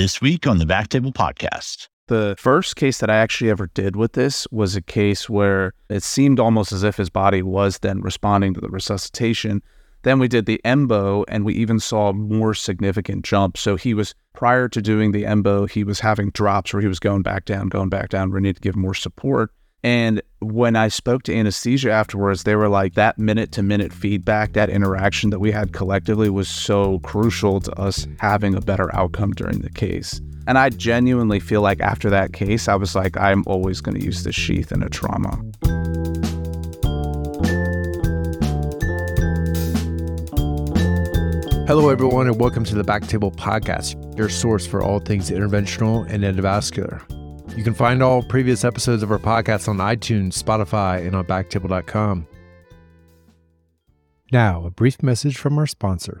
This week on the Back Table Podcast. The first case that I actually ever did with this was a case where it seemed almost as if his body was then responding to the resuscitation. Then we did the EMBO and we even saw more significant jumps. So he was, prior to doing the EMBO, he was having drops where he was going back down, going back down. We need to give more support. And when I spoke to anesthesia afterwards, they were like, that minute to minute feedback, that interaction that we had collectively was so crucial to us having a better outcome during the case. And I genuinely feel like after that case, I was like, I'm always going to use this sheath in a trauma. Hello, everyone, and welcome to the Back Table Podcast, your source for all things interventional and endovascular. You can find all previous episodes of our podcast on iTunes, Spotify, and on backtable.com. Now, a brief message from our sponsor.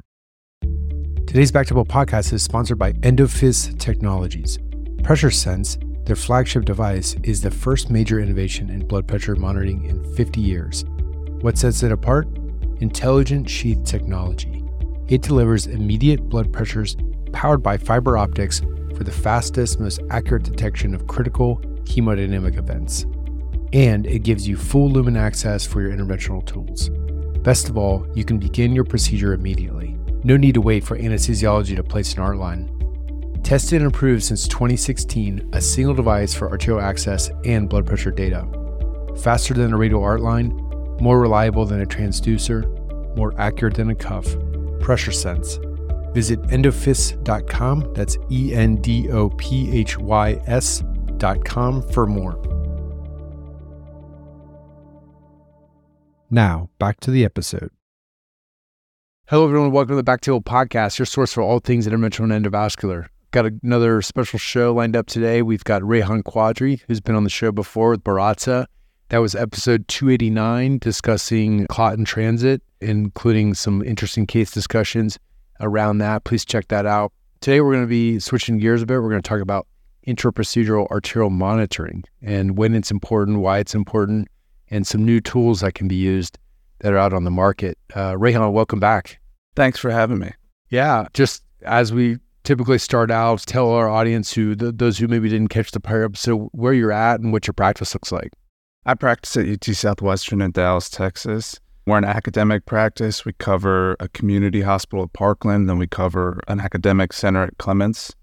Today's Backtable podcast is sponsored by Endophys Technologies. Pressure Sense, their flagship device, is the first major innovation in blood pressure monitoring in 50 years. What sets it apart? Intelligent sheath technology. It delivers immediate blood pressures powered by fiber optics for the fastest, most accurate detection of critical hemodynamic events. And it gives you full lumen access for your interventional tools. Best of all, you can begin your procedure immediately. No need to wait for anesthesiology to place an art line. Tested and approved since 2016, a single device for arterial access and blood pressure data. Faster than a radial art line, more reliable than a transducer, more accurate than a cuff. Pressure Sense Visit endophys.com, that's E N D O P H Y S.com for more. Now, back to the episode. Hello, everyone. Welcome to the Backtable Podcast, your source for all things interventional and endovascular. Got another special show lined up today. We've got Rehan Quadri, who's been on the show before with Barraza. That was episode 289, discussing clot in transit, including some interesting case discussions around that. Please check that out. Today, we're going to be switching gears a bit. We're going to talk about intraprocedural arterial monitoring and when it's important, why it's important, and some new tools that can be used that are out on the market. Uh, Rehan, welcome back. Thanks for having me. Yeah, just as we typically start out, tell our audience who th- those who maybe didn't catch the prior episode where you're at and what your practice looks like. I practice at UT Southwestern in Dallas, Texas. We're an academic practice. We cover a community hospital at Parkland, then we cover an academic center at Clements.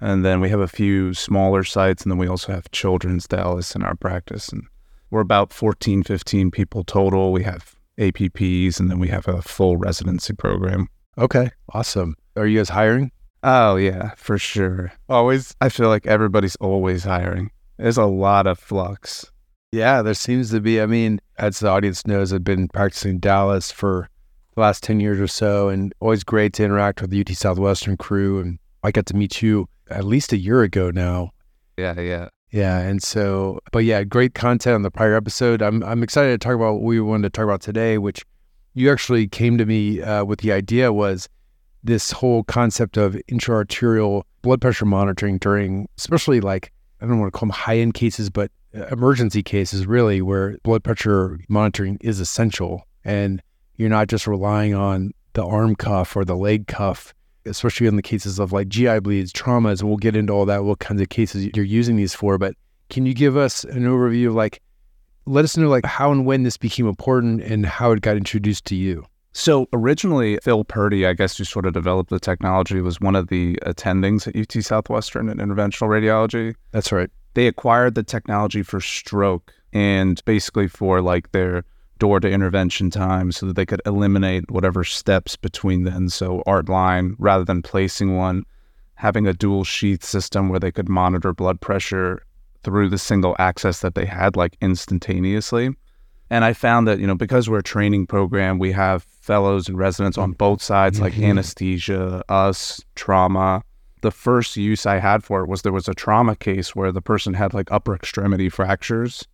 And then we have a few smaller sites, and then we also have Children's Dallas in our practice. And we're about 14, 15 people total. We have APPs, and then we have a full residency program. Okay, awesome. Are you guys hiring? Oh, yeah, for sure. Always. I feel like everybody's always hiring. There's a lot of flux. Yeah, there seems to be. I mean, as the audience knows, I've been practicing Dallas for the last 10 years or so, and always great to interact with the UT Southwestern crew. And I got to meet you at least a year ago now. Yeah, yeah. Yeah. And so, but yeah, great content on the prior episode. I'm, I'm excited to talk about what we wanted to talk about today, which you actually came to me uh, with the idea was this whole concept of intraarterial blood pressure monitoring during, especially like, I don't want to call them high end cases, but emergency cases really where blood pressure monitoring is essential and you're not just relying on the arm cuff or the leg cuff especially in the cases of like GI bleeds, traumas, and we'll get into all that, what kinds of cases you're using these for. But can you give us an overview of like, let us know like how and when this became important and how it got introduced to you? So originally, Phil Purdy, I guess, who sort of developed the technology, was one of the attendings at UT Southwestern in interventional radiology. That's right they acquired the technology for stroke and basically for like their door to intervention time so that they could eliminate whatever steps between then. So art line, rather than placing one, having a dual sheath system where they could monitor blood pressure through the single access that they had like instantaneously. And I found that, you know, because we're a training program, we have fellows and residents on both sides, mm-hmm. like anesthesia, us, trauma, the first use I had for it was there was a trauma case where the person had like upper extremity fractures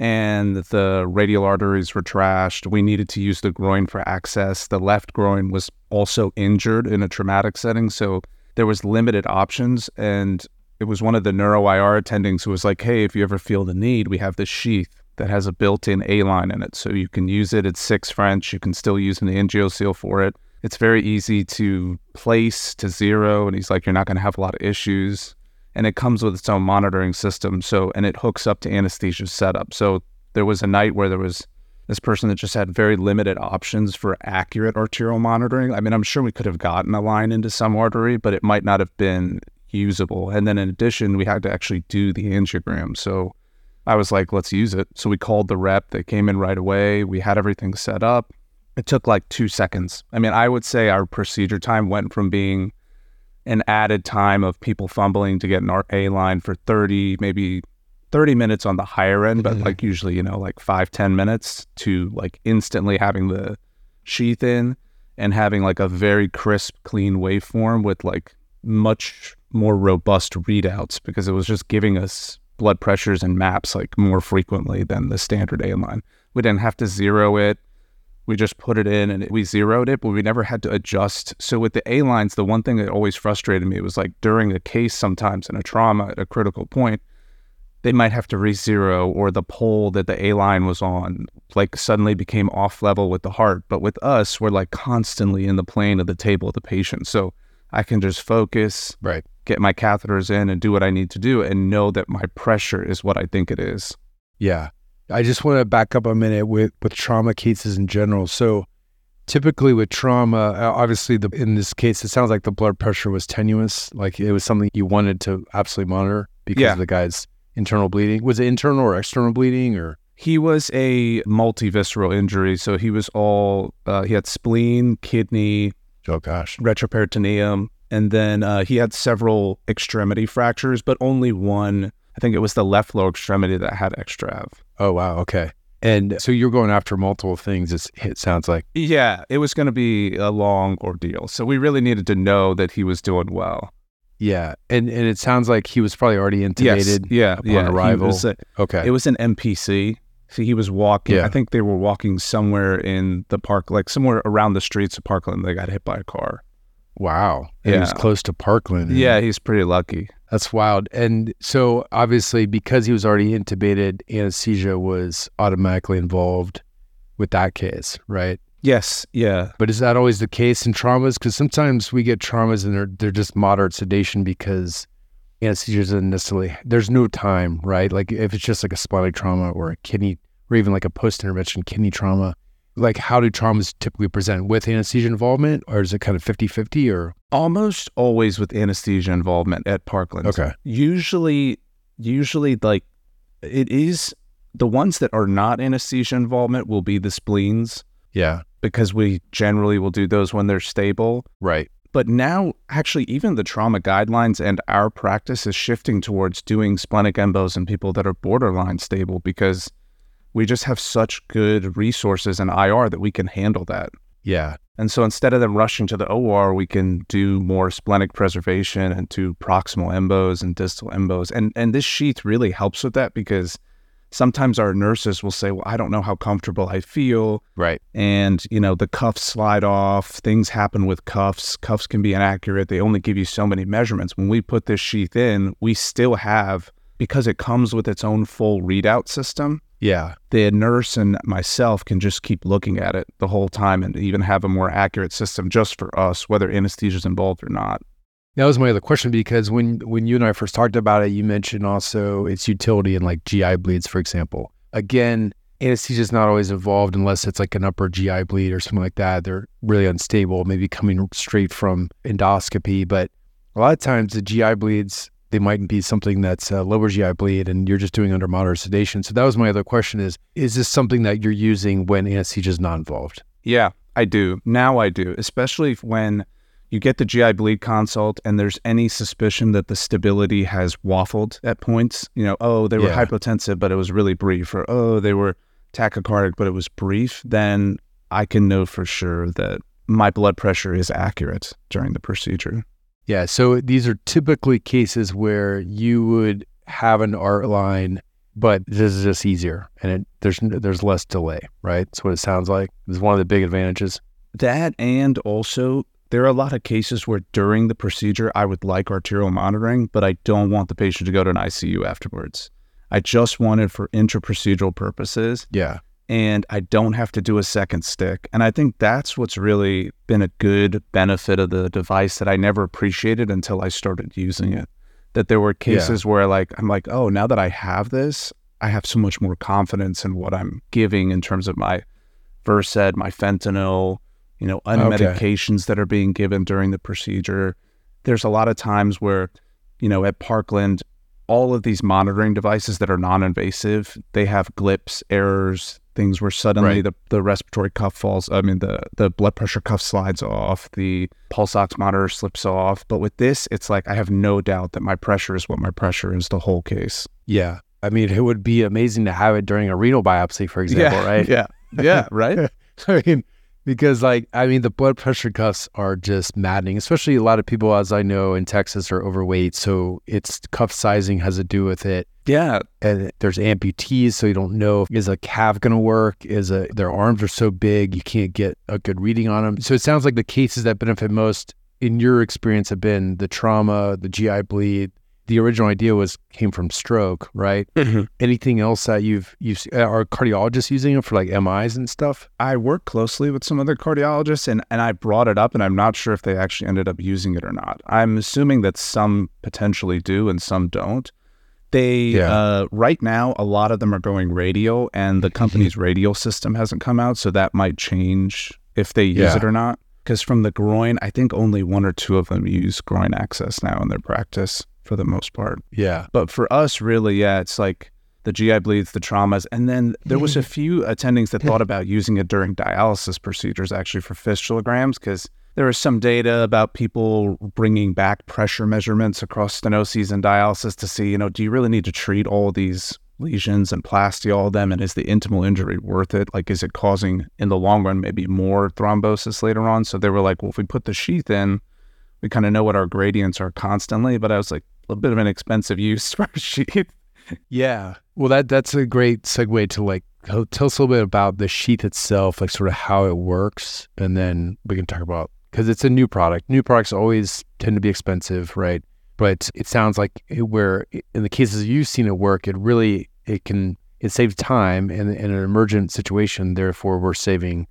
and the radial arteries were trashed. We needed to use the groin for access. The left groin was also injured in a traumatic setting. So there was limited options. And it was one of the neuro IR attendings who was like, hey, if you ever feel the need, we have this sheath that has a built in A line in it. So you can use it. It's six French. You can still use an angio seal for it It's very easy to place to zero. And he's like, you're not going to have a lot of issues. And it comes with its own monitoring system. So, and it hooks up to anesthesia setup. So there was a night where there was this person that just had very limited options for accurate arterial monitoring. I mean, I'm sure we could have gotten a line into some artery, but it might not have been usable. And then in addition, we had to actually do the angiogram. So I was like, let's use it. So we called the rep. They came in right away. We had everything set up. It took like two seconds. I mean, I would say our procedure time went from being an added time of people fumbling to get an A line for 30, maybe 30 minutes on the higher end, but Mhm. like usually, you know, like five ten minutes to like instantly having the sheath in and having like a very crisp, clean waveform with like much more robust readouts because it was just giving us blood pressures and maps like more frequently than the standard A line. We didn't have to zero it. We just put it in and we zeroed it, but we never had to adjust. So with the A lines, the one thing that always frustrated me was like during a case, sometimes in a trauma at a critical point, they might have to re-zero or the pole that the A line was on like suddenly became off level with the heart. But with us, we're like constantly in the plane of the table of the patient. So I can just focus, Right. get my catheters in and do what I need to do and know that my pressure is what I think it is. Yeah. I just want to back up a minute with, with trauma cases in general. So typically with trauma, obviously the, in this case, it sounds like the blood pressure was tenuous. Like it was something you wanted to absolutely monitor because Yeah. of the guy's internal bleeding. Was it internal or external bleeding or? He was a multi-visceral injury. So he was all, uh, he had spleen, kidney, Oh gosh. retroperitoneum, and then uh, he had several extremity fractures, but only one. I think it was the left lower extremity that had extrav. Oh wow. Okay. And so you're going after multiple things. It sounds like. Yeah, it was going to be a long ordeal. So we really needed to know that he was doing well. Yeah. And and it sounds like he was probably already intubated. Yes, yeah, upon yeah. Arrival. was a- Okay. it was an MPC. So he was walking. Yeah. I think they were walking somewhere in the park, like somewhere around the streets of Parkland. They got hit by a car. Wow. And he was close to Parkland. Yeah, he's pretty lucky. That's wild. And so obviously because he was already intubated, anesthesia was automatically involved with that case, right? Yes, yeah. But is that always the case in traumas? Because sometimes we get traumas and they're they're just moderate sedation because anesthesia isn't necessarily there's no time, right? Like if it's just like a spinal trauma or a kidney or even like a post intervention kidney trauma, like how do traumas typically present with anesthesia involvement or is it kind of 50-50 or Almost always with anesthesia involvement at Parkland. Okay. Usually, usually like it is the ones that are not anesthesia involvement will be the spleens Yeah. because we generally will do those when they're stable. Right. But now, actually, even the trauma guidelines and our practice is shifting towards doing splenic embos in people that are borderline stable because we just have such good resources in IR that we can handle that. Yeah. And so instead of them rushing to the OR, we can do more splenic preservation and do proximal embos and distal embos. And and this sheath really helps with that because sometimes our nurses will say, "Well, I don't know how comfortable I feel." Right. and you know the cuffs slide off things happen with cuffs cuffs can be inaccurate they only give you so many measurements when we put this sheath in we still have because it comes with its own full readout system Yeah. the nurse and myself can just keep looking at it the whole time and even have a more accurate system just for us whether anesthesia is involved or not That was my other question because when when you and I first talked about it, you mentioned also its utility in like GI bleeds, for example. Again, anesthesia is not always involved unless it's like an upper GI bleed or something like that. They're really unstable, maybe coming straight from endoscopy. But a lot of times the GI bleeds, they mightn't be something that's a uh, lower GI bleed and you're just doing under moderate sedation. So that was my other question is, is this something that you're using when anesthesia is not involved? Yeah, I do. Now I do, especially when you get the GI bleed consult and there's any suspicion that the stability has waffled at points. You know, oh, they were Yeah. hypotensive, but it was really brief, or oh, they were tachycardic, but it was brief. Then I can know for sure that my blood pressure is accurate during the procedure. Yeah. So these are typically cases where you would have an art line, but this is just easier and it, there's there's less delay, right? That's what it sounds like. It's one of the big advantages. That and also there are a lot of cases where during the procedure I would like arterial monitoring, but I don't want the patient to go to an ICU afterwards. I just want it for intraprocedural purposes. Yeah. And I don't have to do a second stick. And I think that's what's really been a good benefit of the device that I never appreciated until I started using it. That there were cases yeah. where like I'm like, oh, now that I have this, I have so much more confidence in what I'm giving in terms of my Versed, my fentanyl, you know, unmedications okay. that are being given during the procedure. There's a lot of times where, you know, at Parkland, all of these monitoring devices that are non-invasive, they have glips, errors, things where suddenly right. the, the respiratory cuff falls. I mean, the the blood pressure cuff slides off, the pulse ox monitor slips off. But with this, it's like I have no doubt that my pressure is what my pressure is the whole case. Yeah, I mean, it would be amazing to have it during a renal biopsy, for example, yeah, right? Yeah, yeah, right. I mean, because like I mean the blood pressure cuffs are just maddening. Especially a lot of people, as I know in Texas, are overweight, so it's cuff sizing has to do with it. Yeah, and there's amputees, so you don't know if is a calf going to work. Is a their arms are so big you can't get a good reading on them. So it sounds like the cases that benefit most in your experience have been the trauma, the GI bleed, the original idea was came from stroke, right? Mm-hmm. Anything else that you've you've are cardiologists using it for like MIs and stuff? I work closely with some other cardiologists, and and I brought it up, and I'm not sure if they actually ended up using it or not. I'm assuming that some potentially do and some don't. They yeah. uh, right now a lot of them are going radial, and the company's radial system hasn't come out, so that might change if they use yeah. it or not. Because from the groin, I think only one or two of them use groin access now in their practice for the most part. Yeah. But for us, really, yeah, it's like the GI bleeds, the traumas. And then there was a few attendings that thought about using it during dialysis procedures, actually for fistulograms, because there was some data about people bringing back pressure measurements across stenoses and dialysis to see, you know, do you really need to treat all these lesions and plasty all of them? And is the intimal injury worth it? Like, is it causing in the long run maybe more thrombosis later on? So they were like, well, if we put the sheath in, we kind of know what our gradients are constantly. But I was like, a bit of an expensive use for a sheath. Yeah. Well, that that's a great segue to like tell us a little bit about the sheath itself, like sort of how it works, and then we can talk about because it's a new product. New products always tend to be expensive, right? But it sounds like it, where in the cases you've seen it work, it really it can it saves time in, in an emergent situation. Therefore, we're saving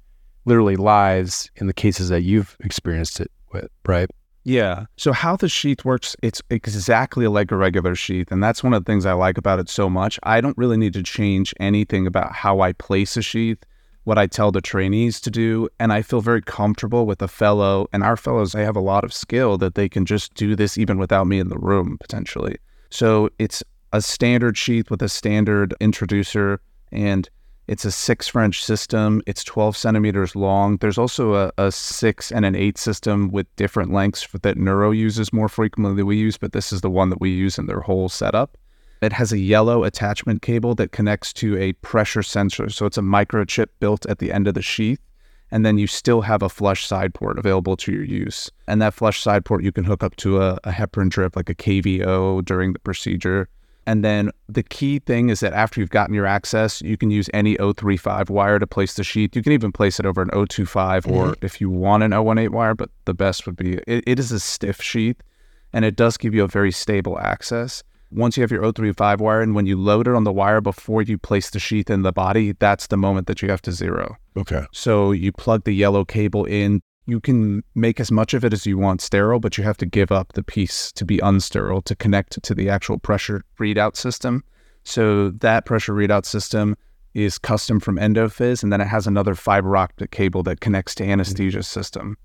literally lives in the cases that you've experienced it with, right? Yeah. So how the sheath works, it's exactly like a regular sheath. And that's one of the things I like about it so much. I don't really need to change anything about how I place a sheath, what I tell the trainees to do. And I feel very comfortable with a fellow. And our fellows, they have a lot of skill that they can just do this even without me in the room, potentially. So it's a standard sheath with a standard introducer. And it's a six French system. It's 12 centimeters long. There's also a, a six and an eight system with different lengths that Neuro uses more frequently than we use, but this is the one that we use in their whole setup. It has a yellow attachment cable that connects to a pressure sensor. So it's a microchip built at the end of the sheath. And then you still have a flush side port available to your use. And that flush side port you can hook up to a, a heparin drip like a KVO during the procedure. And then the key thing is that after you've gotten your access, you can use any 035 wire to place the sheath. You can even place it over an 025 mm-hmm. or if you want an 018 wire, but the best would be it, it is a stiff sheath and it does give you a very stable access. Once you have your 035 wire and when you load it on the wire before you place the sheath in the body, that's the moment that you have to zero. Okay. So you plug the yellow cable in you can make as much of it as you want sterile, but you have to give up the piece to be unsterile to connect to the actual pressure readout system. So that pressure readout system is custom from Endophys, and then it has another fiber optic cable that connects to mm-hmm. anesthesia system.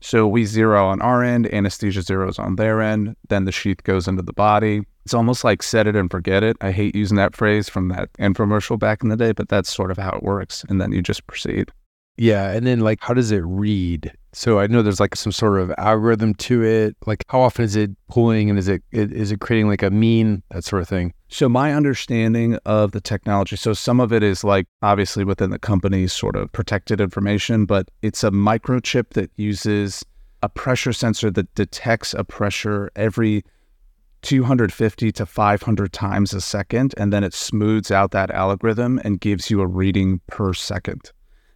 So we zero on our end, anesthesia zeros on their end, then the sheath goes into the body. It's almost like set it and forget it. I hate using that phrase from that infomercial back in the day, but that's sort of how it works. And then you just proceed. Yeah. And then, like, how does it read? So I know there's like some sort of algorithm to it. Like, how often is it pulling and is it is it creating like a mean, that sort of thing? So my understanding of the technology, so some of it is like obviously within the company's sort of protected information, but it's a microchip that uses a pressure sensor that detects a pressure every 250 to 500 times a second, and then it smooths out that algorithm and gives you a reading per second.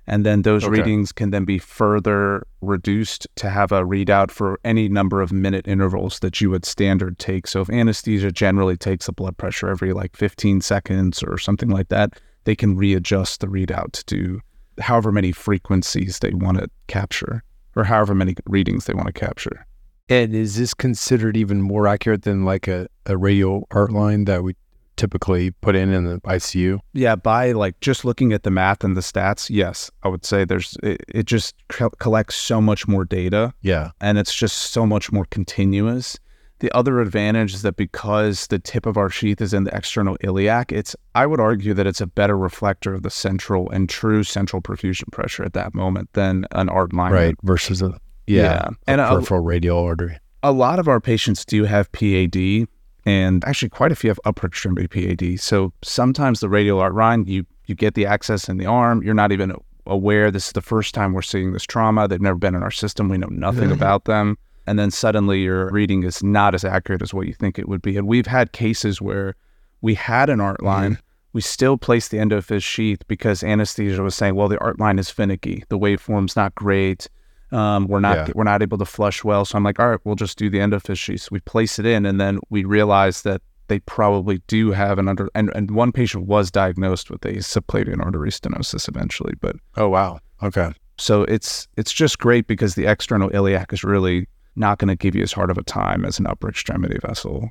And then those okay. readings can then be further reduced to have a readout for any number of minute intervals that you would standard take. So if anesthesia generally takes a blood pressure every like 15 seconds or something like that, they can readjust the readout to do however many frequencies they want to capture or however many readings they want to capture. And is this considered even more accurate than like a, a radial art line that we typically put in in the ICU? Yeah, by like just looking at the math and the stats, yes, I would say there's it, it just co- collects so much more data Yeah. and it's just so much more continuous. The other advantage is that because the tip of our sheath is in the external iliac, it's I would argue that it's a better reflector of the central and true central perfusion pressure at that moment than an art line. Right. Versus a, yeah, Yeah. a And a- peripheral radial artery. a lot of our patients do have PAD, and actually quite a few have upper extremity PAD. So sometimes the radial art line, you you get the access in the arm. You're not even aware this is the first time we're seeing this trauma. They've never been in our system. We know nothing about them. And then suddenly your reading is not as accurate as what you think it would be. And we've had cases where we had an art mm-hmm. line. We still placed the endophys sheath because anesthesia was saying, well, the art line is finicky. The waveform's not great. Um, we're not Yeah. we're not able to flush well. So I'm like, all right, we'll just do the endophys. So we place it in, and then we realize that they probably do have an under and, and one patient was diagnosed with a subclavian artery stenosis eventually. But Oh, wow. Okay. so it's it's just great because the external iliac is really not going to give you as hard of a time as an upper extremity vessel.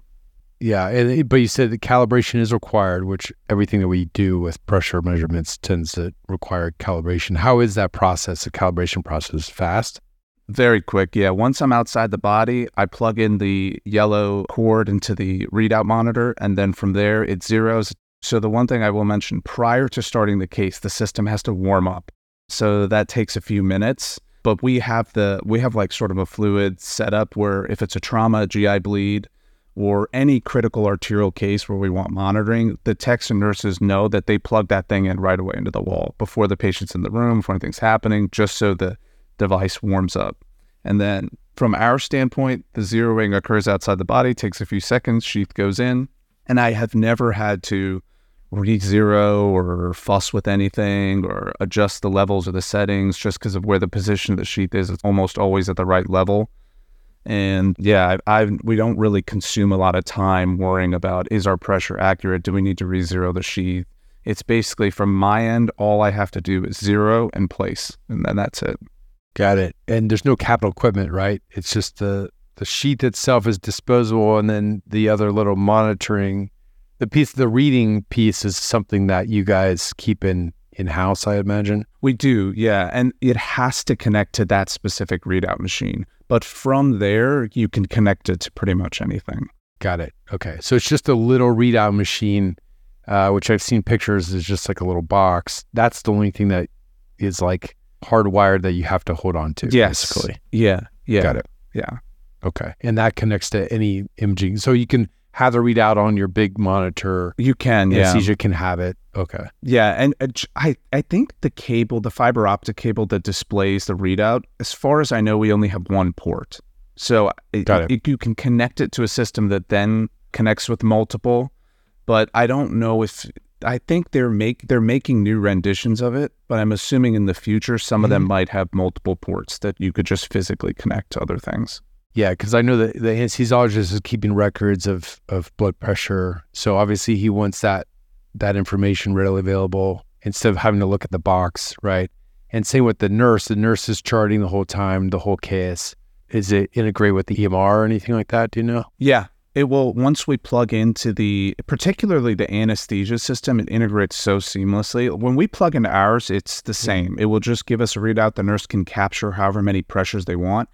Yeah. And, but you said the calibration is required, which everything that we do with pressure measurements tends to require calibration. How is that process, the calibration process? Fast? Very quick, yeah. Once I'm outside the body, I plug in the yellow cord into the readout monitor, and then from there it zeros. So, the one thing I will mention prior to starting the case, the system has to warm up. So, that takes a few minutes. But we have the, we have like sort of a fluid setup where if it's a trauma, GI bleed, or any critical arterial case where we want monitoring, the techs and nurses know that they plug that thing in right away into the wall before the patient's in the room, before anything's happening, just so the device warms up. And then from our standpoint, the zeroing occurs outside the body, takes a few seconds, sheath goes in. And I have never had to re zero or fuss with anything or adjust the levels or the settings just because of where the position of the sheath is. It's almost always at the right level. And yeah, I, I we don't really consume a lot of time worrying about is our pressure accurate? Do we need to re-zero the sheath? It's basically from my end, all I have to do is zero and place, and then that's it. Got it. And there's no capital equipment, right? It's just the the sheath itself is disposable, and then the other little monitoring, the piece, the reading piece is something that you guys keep in in house, I imagine. We do, yeah. And it has to connect to that specific readout machine. But from there, you can connect it to pretty much anything. Got it. Okay, so it's just a little readout machine, uh, which I've seen pictures is just like a little box. That's the only thing that is like hardwired that you have to hold on to. basically. Yeah. Yeah. Got it. Yeah. Okay, and that connects to any imaging, so you can have the readout on your big monitor. You can, yeah. Anesthesia can have it. Okay. Yeah, and uh, I I think the cable, the fiber optic cable that displays the readout, as far as I know, we only have one port. So it, it. it- you can connect it to a system that then connects with multiple, but I don't know if I think they're make they're making new renditions of it, but I'm assuming in the future some of them might have multiple ports that you could just physically connect to other things. Yeah, because I know that the anesthesiologist is keeping records of of blood pressure, so obviously he wants that that information readily available instead of having to look at the box, right? And same with the nurse. The nurse is charting the whole time, the whole case. Is it integrate with the EMR or anything like that? Do you know? Yeah, it will. Once we plug into the, particularly the anesthesia system, it integrates so seamlessly. When we plug into ours, it's the mm. same. It will just give us a readout. The nurse can capture however many pressures they want.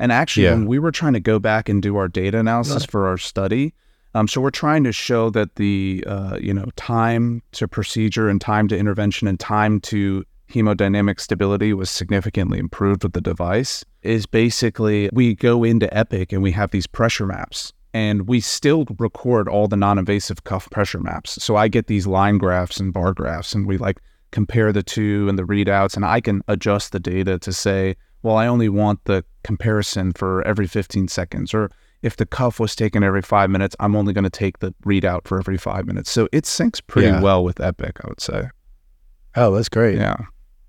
And actually, Yeah. when we were trying to go back and do our data analysis for our study, um, so we're trying to show that the, uh, you know, time to procedure and time to intervention and time to hemodynamic stability was significantly improved with the device is basically we go into Epic and we have these pressure maps and we still record all the non-invasive cuff pressure maps. So I get these line graphs and bar graphs and we like compare the two and the readouts and I can adjust the data to say, well, I only want the comparison for every 15 seconds or if the cuff was taken every five minutes, I'm only going to take the readout for every five minutes. So it syncs pretty Yeah. well with Epic, I would say. Oh, that's great. Yeah.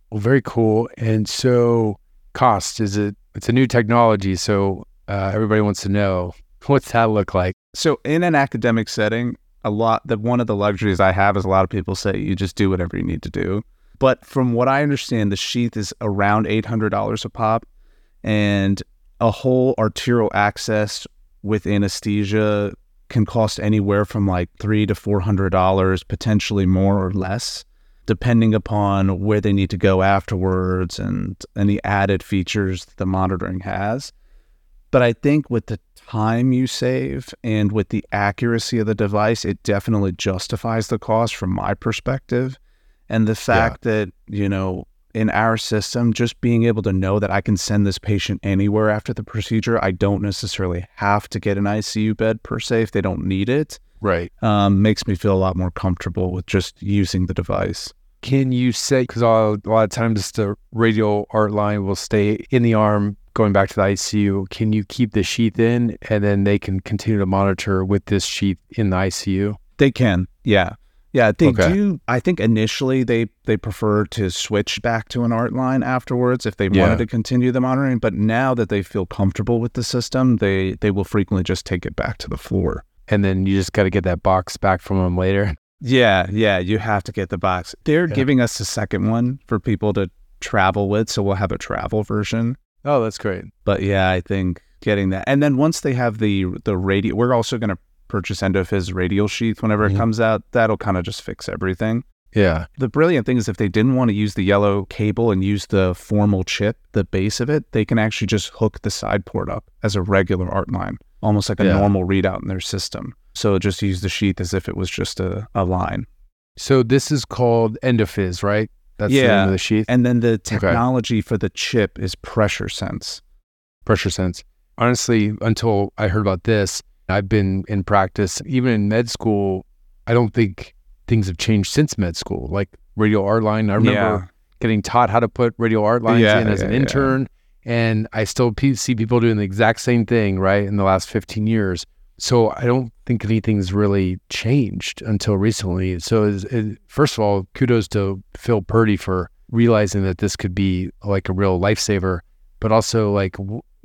Well, very cool. And so, cost is it? It's a new technology, so uh, everybody wants to know what's that look like? So in an academic setting, a lot that one of the luxuries I have is a lot of people say you just do whatever you need to do. But from what I understand, the sheath is around eight hundred dollars a pop, and a whole arterial access with anesthesia can cost anywhere from like three to four hundred dollars, potentially more or less, depending upon where they need to go afterwards and any added features the monitoring has. But I think with the time you save and with the accuracy of the device, it definitely justifies the cost from my perspective. And the fact yeah. that, you know, in our system, just being able to know that I can send this patient anywhere after the procedure, I don't necessarily have to get an ICU bed per se if they don't need it. Right. Um, makes me feel a lot more comfortable with just using the device. Can you say, because a lot of times the radial art line will stay in the arm going back to the ICU, can you keep the sheath in and then they can continue to monitor with this sheath in the ICU? They can, yeah. Yeah, they okay. do. I think initially they they prefer to switch back to an art line afterwards if they yeah. wanted to continue the monitoring. But now that they feel comfortable with the system, they they will frequently just take it back to the floor. And then you just got to get that box back from them later. Yeah, yeah, you have to get the box. They're yeah. giving us a second one for people to travel with, so we'll have a travel version. Oh, that's great. But yeah, I think getting that, and then once they have the the radio, we're also going to purchase Endophys radial sheath whenever mm-hmm. it comes out. That'll kind of just fix everything. Yeah. The brilliant thing is if they didn't want to use the yellow cable and use the formal chip, the base of it, they can actually just hook the side port up as a regular art line, almost like a yeah. normal readout in their system. So just use the sheath as if it was just a, a line. So this is called Endophys, right? That's yeah. the name of the sheath. And then the technology okay. for the chip is pressure sense. Pressure sense. Honestly, until I heard about this, I've been in practice, even in med school. I don't think things have changed since med school. Like radial art line, I remember yeah. getting taught how to put radial art lines yeah, in as yeah, an intern, and I still see people doing the exact same thing, right, in the last 15 years. So I don't think anything's really changed until recently. So it, first of all, kudos to Phil Purdy for realizing that this could be like a real lifesaver, but also like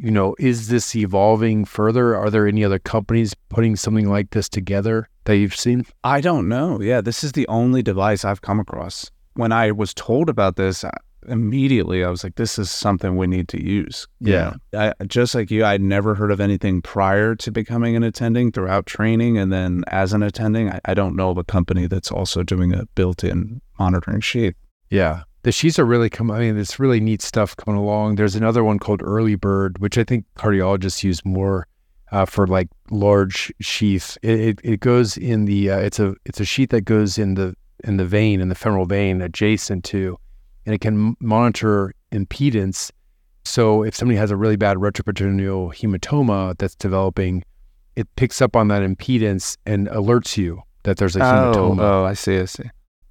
you know, is this evolving further? Are there any other companies putting something like this together that you've seen? I don't know. Yeah, this is the only device I've come across. When I was told about this, immediately I was like, this is something we need to use. Yeah. I, just like you, I'd never heard of anything prior to becoming an attending throughout training. And then as an attending, I, I don't know of a company that's also doing a built in monitoring sheet. Yeah the sheets are really coming. I mean, it's really neat stuff coming along. There's another one called Early Bird, which I think cardiologists use more uh, for like large sheath. It, it, it goes in the uh, it's a it's a sheet that goes in the in the vein in the femoral vein adjacent to, and it can monitor impedance. So if somebody has a really bad retroperitoneal hematoma that's developing, it picks up on that impedance and alerts you that there's a hematoma. Oh, oh I see. I see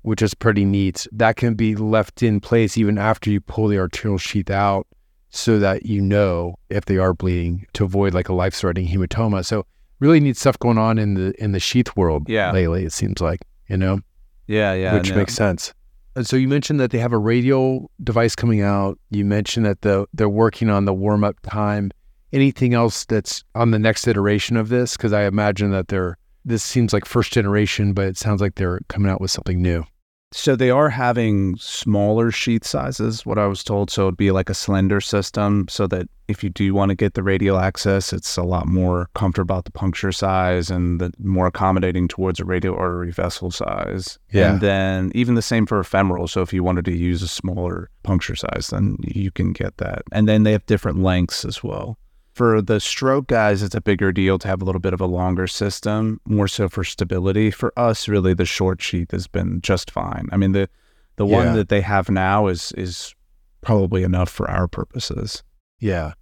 which is pretty neat. That can be left in place even after you pull the arterial sheath out so that you know if they are bleeding to avoid like a life-threatening hematoma. So really neat stuff going on in the in the sheath world yeah. lately, it seems like, you know? Yeah, yeah. Which makes sense. And so you mentioned that they have a radial device coming out. You mentioned that the they're working on the warm-up time. Anything else that's on the next iteration of this? Because I imagine that they're this seems like first generation, but it sounds like they're coming out with something new. So they are having smaller sheath sizes, what I was told. So it'd be like a slender system so that if you do want to get the radial access, it's a lot more comfortable about the puncture size and the more accommodating towards a radial artery vessel size. Yeah. And then even the same for ephemeral. So if you wanted to use a smaller puncture size, then you can get that. And then they have different lengths as well. For the stroke guys, it's a bigger deal to have a little bit of a longer system, more so for stability. For us, really, the short sheath has been just fine. I mean, the the yeah. one that they have now is is probably enough for our purposes. Yeah.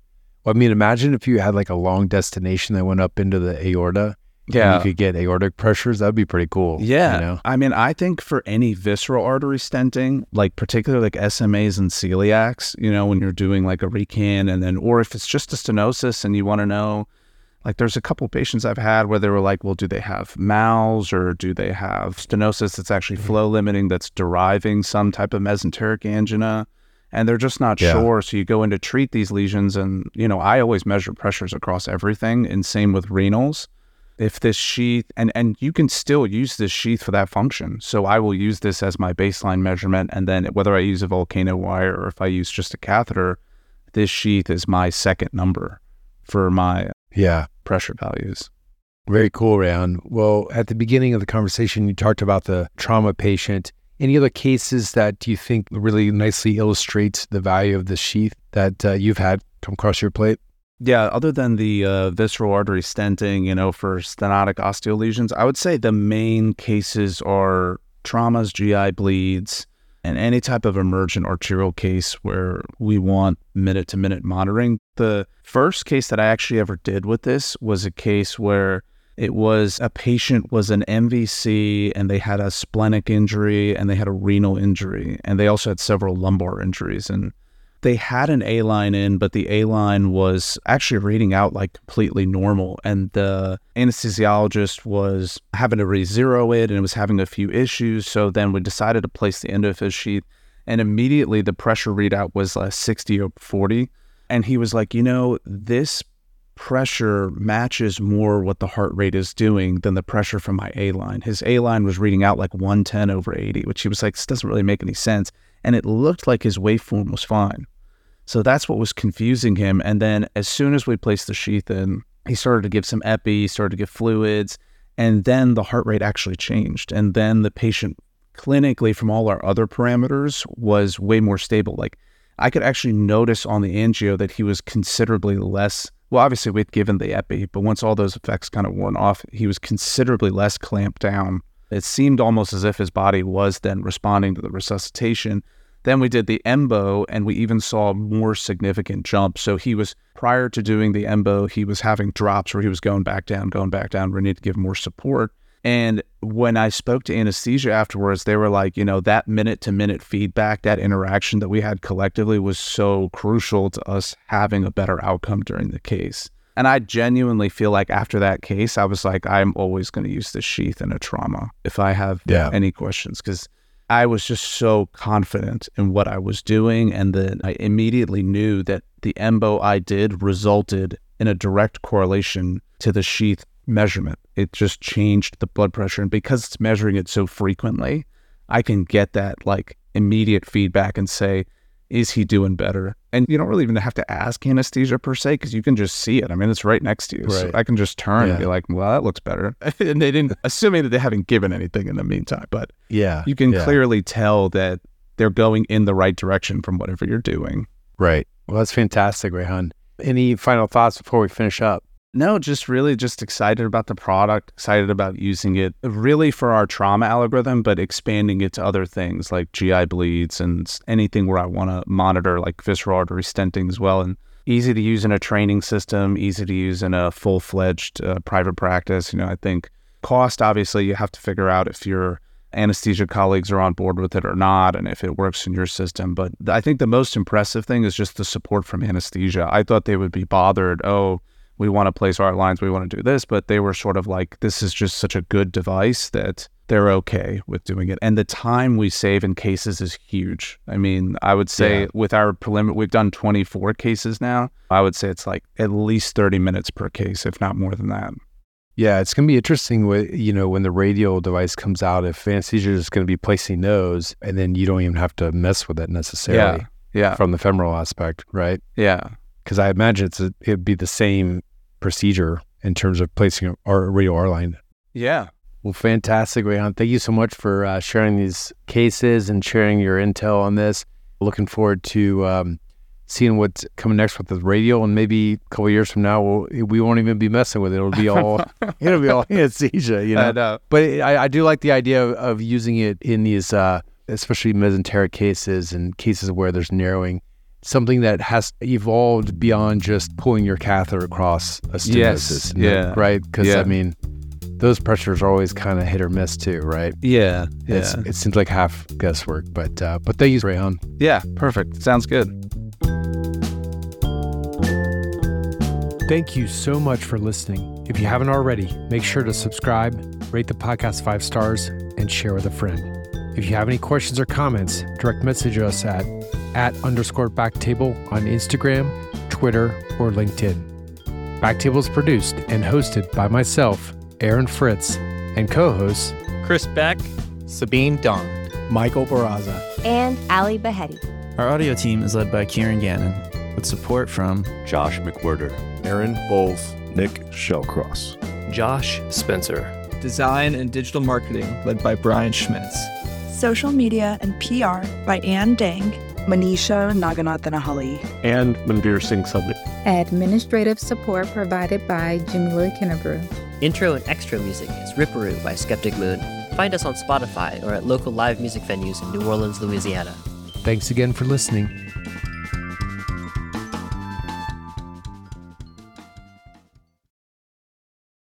Well, I mean, imagine if you had like a long destination that went up into the aorta yeah. you could get aortic pressures, that'd be pretty cool. Yeah. You know? I mean, I think for any visceral artery stenting, like particularly like SMAs and celiacs, you know, when you're doing like a recan and then, or if it's just a stenosis and you want to know, like there's a couple patients I've had where they were like, well, do they have MALS or do they have stenosis that's actually mm-hmm. flow limiting that's deriving some type of mesenteric angina? And they're just not yeah. sure. So you go in to treat these lesions. And, you know, I always measure pressures across everything and same with renals if this sheath and and you can still use this sheath for that function. So I will use this as my baseline measurement, and then whether I use a volcano wire or if I use just a catheter, this sheath is my second number for my Yeah. pressure values. Very cool, Rehan Well, at the beginning of the conversation, you talked about the trauma patient. Any other cases that you think really nicely illustrates the value of the sheath that uh, you've had come across your plate? Yeah, other than the uh, visceral artery stenting, you know, for stenotic ostial lesions, I would say the main cases are traumas, GI bleeds, and any type of emergent arterial case where we want minute to minute monitoring. The first case that I actually ever did with this was a case where it was a patient was an MVC and they had a splenic injury and they had a renal injury and they also had several lumbar injuries and they had an A line in, but the A line was actually reading out like completely normal. And the anesthesiologist was having to re zero it and it was having a few issues. So then we decided to place the endophys sheath. And immediately the pressure readout was like 60 or 40. And he was like, you know, this pressure matches more what the heart rate is doing than the pressure from my A line. His A line was reading out like 110 over 80, which he was like, this doesn't really make any sense. And it looked like his waveform was fine. So that's what was confusing him. And then as soon as we placed the sheath in, he started to give some epi, started to give fluids, and then the heart rate actually changed. And then the patient clinically from all our other parameters was way more stable. Like I could actually notice on the angio that he was considerably less well, obviously we'd given the epi, but once all those effects kind of worn off, he was considerably less clamped down. It seemed almost as if his body was then responding to the resuscitation. Then we did the embo, and we even saw more significant jumps. So he was prior to doing the embo, he was having drops where he was going back down, going back down. We need to give more support. And when I spoke to anesthesia afterwards, they were like, you know, that minute to minute feedback, that interaction that we had collectively was so crucial to us having a better outcome during the case. And I genuinely feel like after that case, I was like, I'm always going to use this sheath in a trauma if I have Yeah. any questions because I was just so confident in what I was doing. And then I immediately knew that the embo I did resulted in a direct correlation to the sheath measurement. It just changed the blood pressure. And because it's measuring it so frequently, I can get that like immediate feedback and say, is he doing better? And you don't really even have to ask anesthesia per se because you can just see it. I mean, it's right next to you. So I can just turn Yeah. and be like, well, that looks better. and they didn't, assuming that they haven't given anything in the meantime. But Yeah. you can yeah. clearly tell that they're going in the right direction from whatever you're doing. Right. Well, that's fantastic, Rehan. Any final thoughts before we finish up? No, just really just excited about the product, excited about using it really for our trauma algorithm, but expanding it to other things like GI bleeds and anything where I want to monitor like visceral artery stenting as well. And easy to use in a training system, easy to use in a full fledged uh, private practice. You know, I think cost, obviously, you have to figure out if your anesthesia colleagues are on board with it or not and if it works in your system. But I think the most impressive thing is just the support from anesthesia. I thought they would be bothered, oh, we want to place our lines, we want to do this, but they were sort of like, this is just such a good device that they're okay with doing it. And the time we save in cases is huge. I mean, I would say Yeah. with our preliminary, we've done 24 cases now. I would say it's like at least 30 minutes per case, if not more than that. Yeah, it's going to be interesting with, you know, when the radial device comes out, if anesthesia is going to be placing those and then you don't even have to mess with it necessarily Yeah. from the femoral aspect, right? Yeah. Because I imagine it's a, it'd be the same procedure in terms of placing a R- radial R line. Yeah. Well, fantastic, Rehan. Thank you so much for uh, sharing these cases and sharing your intel on this. Looking forward to um, seeing what's coming next with the radial, and maybe a couple of years from now, we'll, we won't even be messing with it. It'll be all it'll be all anesthesia, you know. I know. But I, I do like the idea of, of using it in these, uh, especially mesenteric cases and cases where there's narrowing, something that has evolved beyond just pulling your catheter across a stenosis. Yes, you know, yeah, Right? Because, yeah. I mean, those pressures are always kind of hit or miss too, right? Yeah. It's, Yeah. it seems like half guesswork, but uh, but they use Rehan. Yeah. Perfect. Sounds good. Thank you so much for listening. If you haven't already, make sure to subscribe, rate the podcast five stars, and share with a friend. If you have any questions or comments, direct message us at at underscore backtable on Instagram, Twitter, or LinkedIn. Backtable is produced and hosted by myself, Aaron Fritts, and co hosts Chris Beck, Sabeen Dhand, Michael Barraza, and Ali Baheti. Our audio team is led by Kieran Gannon, with support from Josh McWhirter, Aaron Bowles, Nick Shellcross, Josh Spencer. Design and digital marketing led by Brian Schmitz. Social media and PR by Ann Dang. Manisha Naganathanahali. And Manveer Singh Subni. Administrative support provided by Jamila Kinnebrew. Intro and extra music is Ripperoo by Skeptic Moon. Find us on Spotify or at local live music venues in New Orleans, Louisiana. Thanks again for listening.